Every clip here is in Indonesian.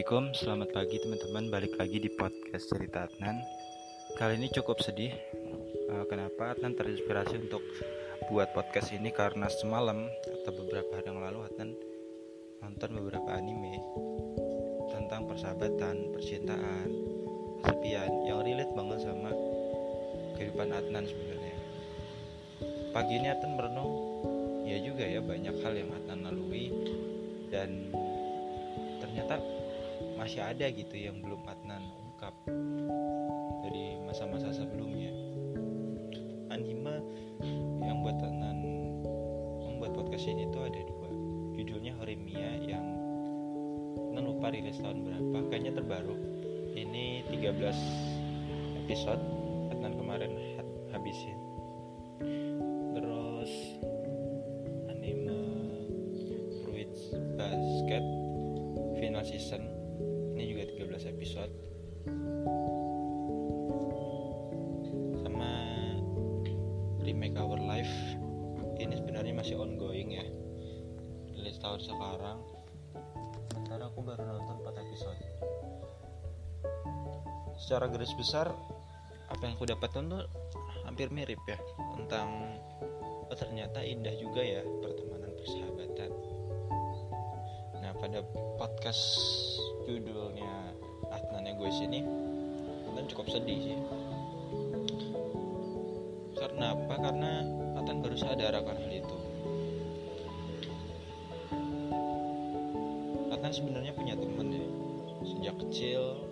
Assalamualaikum, selamat pagi teman-teman Balik lagi di podcast cerita Adnan. Kali ini cukup sedih uh, Kenapa Adnan terinspirasi untuk buat podcast ini? Karena semalam atau beberapa hari yang lalu Adnan nonton beberapa anime Tentang persahabatan, percintaan, kesepian Yang relate banget sama kehidupan Adnan sebenarnya. Pagi ini Adnan merenung Ya juga ya banyak hal yang Adnan lalui Dan masih ada gitu yang belum Adnan ungkap dari masa-masa sebelumnya. Anime yang buat Adnan membuat podcast ini tuh ada dua. Judulnya Horemia yang Adnan lupa rilis tahun berapa kayaknya terbaru. Ini 13 episode Adnan kemarin habisin. Terus anime Fruits Basket final season 13 episode. Sama remake Our Life. Ini sebenarnya masih ongoing ya. Rilis tahun sekarang. Sekarang aku baru nonton 4 episode. Secara garis besar apa yang aku dapatkan tuh hampir mirip ya tentang oh ternyata indah juga ya pertemanan persahabatan. Nah pada podcast judulnya Adnan Egois ini Adnan cukup sedih sih. Karena apa? Karena Adnan baru sadar akan hal itu. Adnan sebenarnya punya temen ya Sejak kecil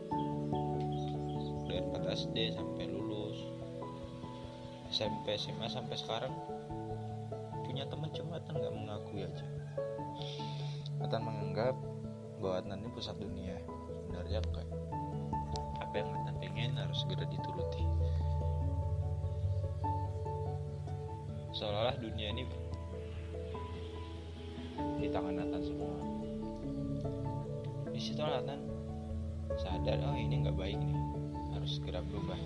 Dari 4 SD sampai lulus SMP, SMA sampai sekarang. Punya temen cuma Adnan gak mengakui aja. Adnan menganggap bahwa Adnan ini pusat dunia sebenarnya enggak. Apa yang Adnan pengen harus segera dituruti. Seolah-olah dunia ini di tangan Adnan semua. Di situ Adnan sadar oh ini nggak baik nih. Harus segera berubah.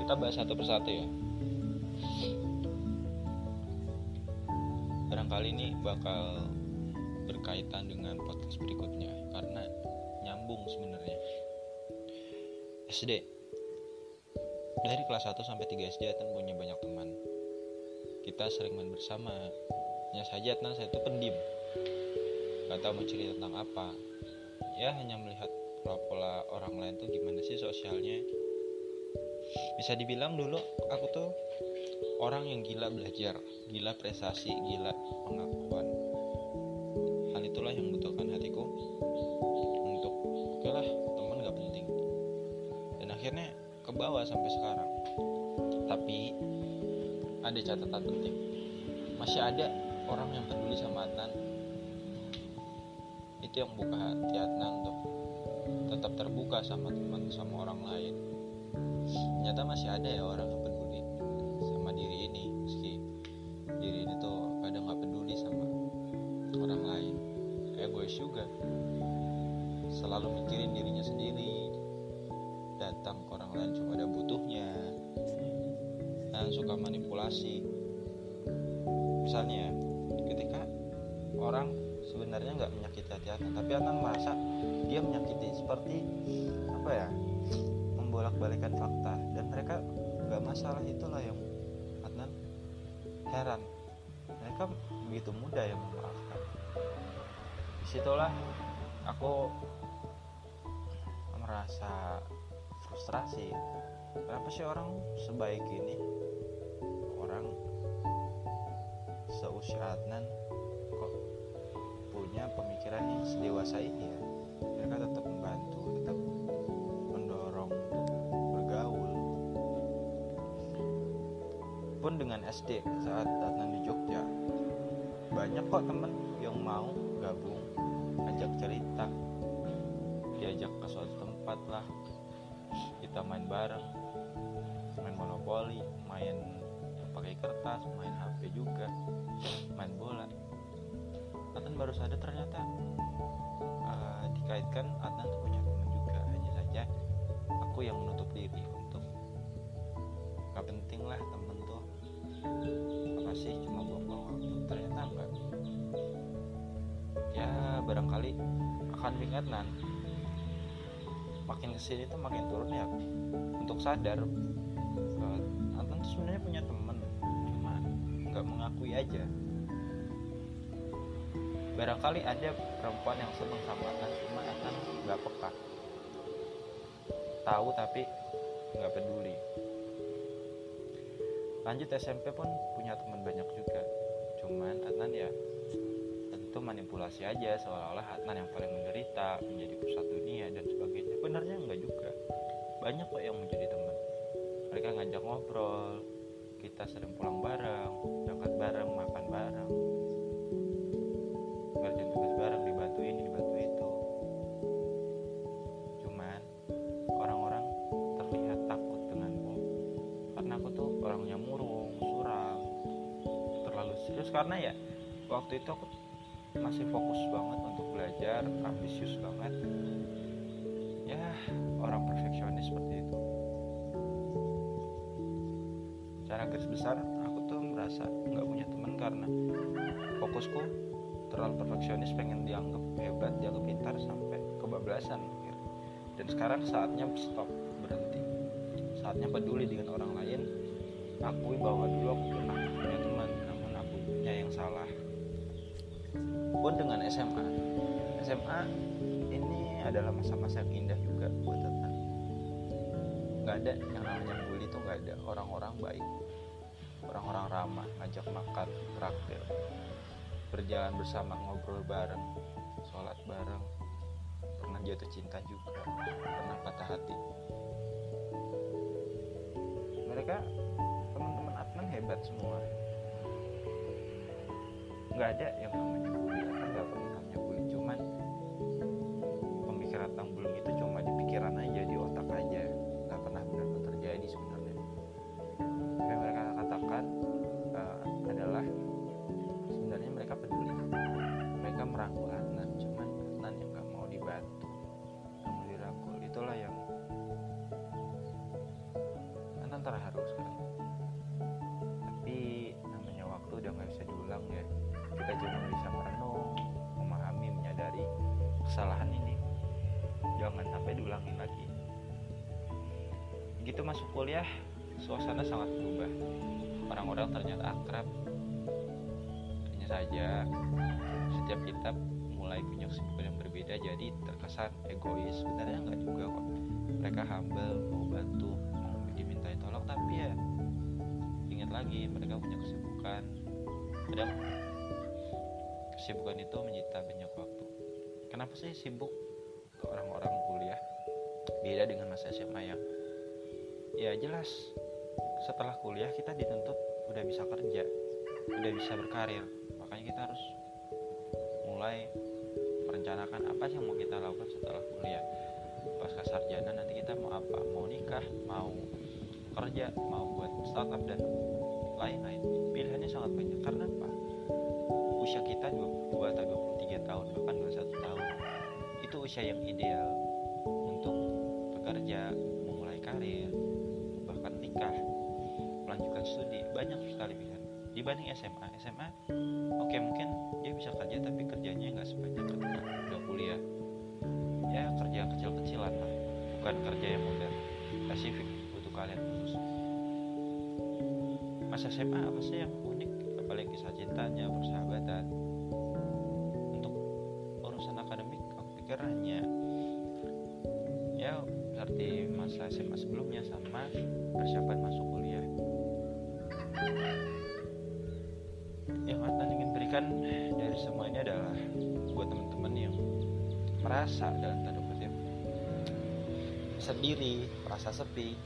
Kita bahas satu persatu ya. Barangkali ini bakal berkaitan dengan podcast berikutnya nyambung sebenarnya. SD dari kelas 1 sampai 3 SD Atan punya banyak teman. Kita sering main bersama. Hanya saja Atan saya itu pendiam gak tahu mau cerita tentang apa. Ya hanya melihat pola-pola orang lain tuh gimana sih sosialnya. Bisa dibilang dulu aku tuh orang yang gila belajar, gila prestasi, gila pengakuan. Hal itulah yang membutuhkan ke bawah sampai sekarang. Tapi ada catatan penting. Masih ada orang yang peduli sama Adnan. Itu yang buka hati Adnan untuk tetap terbuka sama teman sama orang lain. Ternyata masih ada ya orang yang peduli datang orang lain cuma ada butuhnya. Dan suka manipulasi. Misalnya ketika orang sebenarnya nggak menyakiti hati Adnan tapi Adnan merasa dia menyakiti seperti apa ya membolak-balikan fakta. Dan mereka nggak masalah itulah yang Adnan heran. Mereka begitu mudah yang memaafkan di situlah aku merasa frustrasi. Kenapa sih orang sebaik ini? Orang seusia Adnan kok punya pemikiran yang sedewasa ini ya? Mereka tetap membantu tetap mendorong untuk bergaul. Pun dengan SD saat Adnan di Jogja banyak kok temen yang mau gabung ajak cerita diajak ke suatu tempat lah kita main bareng main monopoli main pakai kertas main HP juga main bola. Adnan baru sadar ternyata uh, dikaitkan Adnan tuh punya teman juga hanya saja aku yang menutup diri untuk gak penting lah temen tuh. Apa sih cuma buang-buang waktu. Ternyata enggak ya barangkali samping Adnan makin ke sini tuh makin turun ya. Untuk sadar uh, Adnan tuh sebenarnya punya temen cuma nggak mengakui aja. Barangkali ada perempuan yang seneng sama Adnan cuma Adnan nggak peka. Tahu tapi nggak peduli. Lanjut SMP pun punya teman banyak juga. Cuman Adnan ya tentu manipulasi aja seolah-olah Adnan yang paling menderita menjadi pusat dunia dan sebagainya banyak kok yang menjadi teman. Mereka ngajak ngobrol kita sering pulang bareng berangkat bareng makan bareng. Ngerjain tugas bareng dibantu ini dibantu itu. Cuman orang-orang terlihat takut denganmu karena aku tuh orangnya murung suram terlalu serius. Karena ya waktu itu aku masih fokus banget untuk belajar ambisius banget orang perfeksionis seperti itu. Secara garis besar aku tuh merasa nggak punya teman karena fokusku terlalu perfeksionis pengen dianggap hebat dianggap pintar sampai kebablasan dan sekarang saatnya stop berhenti. Saatnya peduli dengan orang lain. Akui bahwa dulu aku pernah punya teman namun aku punya yang salah. Pun dengan SMA SMA ini adalah masa-masa yang indah juga buat Tata nggak ada yang namanya bully itu nggak ada. Orang-orang baik orang-orang ramah ngajak makan traktir berjalan bersama ngobrol bareng sholat bareng pernah jatuh cinta juga pernah patah hati. Mereka teman-teman Adnan hebat semua. Nggak ada yang namanya Adnan terharu sekali tapi namanya waktu udah nggak bisa diulang ya. Kita cuma bisa merenung memahami menyadari kesalahan ini. Jangan sampai diulangi lagi. Begitu masuk kuliah suasana sangat berubah. Orang-orang ternyata akrab. Hanya saja setiap kita mulai punya kesibukan yang berbeda jadi terkesan egois. Sebenarnya nggak juga kok. Mereka humble mau bantu tapi ya ingat lagi mereka punya kesibukan. Kadang kesibukan itu menyita banyak waktu. Kenapa sih sibuk orang-orang kuliah? Beda dengan masa SMA yang ya jelas setelah kuliah kita dituntut udah bisa kerja udah bisa berkarir. Makanya kita harus mulai merencanakan apa sih yang mau kita lakukan setelah kuliah. Pasca sarjana nanti kita mau apa? Mau nikah? Mau kerja mau buat startup dan lain-lain. Pilihannya sangat banyak karena apa? Usia kita 22 atau 23 tahun bahkan 21 tahun. Itu usia yang ideal untuk bekerja memulai karir bahkan nikah melanjutkan studi. Banyak sekali pilihan. Dibanding SMA SMA oke mungkin dia bisa kerja tapi kerjanya nggak sebanyak ketika udah kuliah. Ya kerja kecil-kecilan lah. Bukan kerja yang modern. Spesifik untuk kalian masa SMA apa sih yang unik? Apalagi kisah cintanya persahabatan. Untuk urusan akademik aku pikir hanya ya seperti masa SMA sebelumnya sama persiapan masuk kuliah. Yang Adnan ingin berikan dari semua ini adalah buat teman-teman yang merasa dalam tanda kutip sendiri, merasa sepi,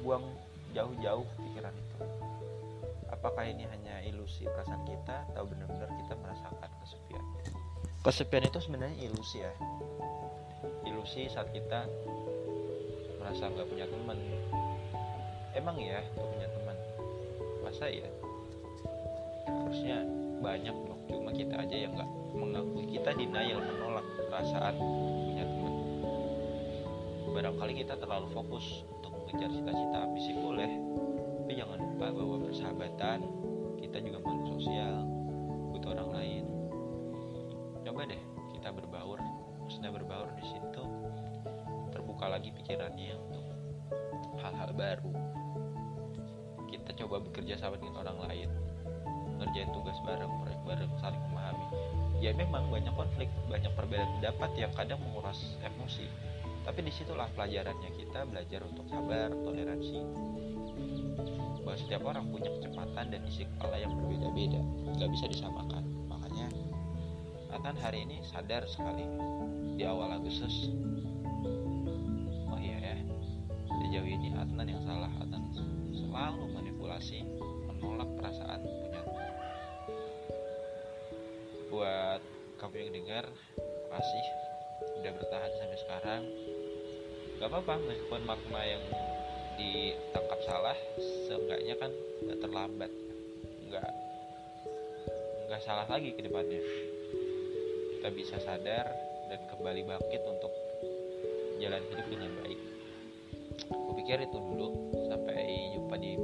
buang jauh-jauh pikiran itu. Apakah ini hanya ilusi perasaan kita atau benar-benar kita merasakan kesepian? Kesepian itu sebenarnya ilusi ya. Ilusi saat kita merasa nggak punya teman. Emang ya nggak punya teman? Masa ya? Harusnya banyak dong. Cuma kita aja yang nggak mengakui kita denial menolak perasaan punya teman. Barangkali kita terlalu fokus untuk mengejar cita-cita ambisi boleh, tapi jangan lupa bahwa persahabatan kita juga makhluk sosial, butuh orang lain. Coba deh kita berbaur sudah berbaur di situ terbuka lagi pikirannya untuk hal-hal baru. Kita coba bekerja sama dengan orang lain ngerjain tugas bareng proyek bareng saling memahami. Ya memang banyak konflik banyak perbedaan pendapat yang kadang menguras emosi. Tapi di situlah pelajarannya kita belajar untuk sabar toleransi bahwa setiap orang punya kecepatan dan isi kepala yang berbeda-beda. Nggak bisa disamakan. Makanya Atan hari ini sadar sekali. Di awal Agustus. Oh iya ya. Sejauh ini Adnan yang salah. Adnan selalu manipulasi menolak perasaan punya. Buat kamu yang dengar kasih. Udah bertahan sampai sekarang. Gak apa-apa meskipun makna yang ditangkap salah seenggaknya kan gak terlambat. Nggak nggak salah lagi ke depannya. Kita bisa sadar dan kembali bangkit untuk jalan hidup dengan baik. Aku pikir itu dulu. Sampai jumpa di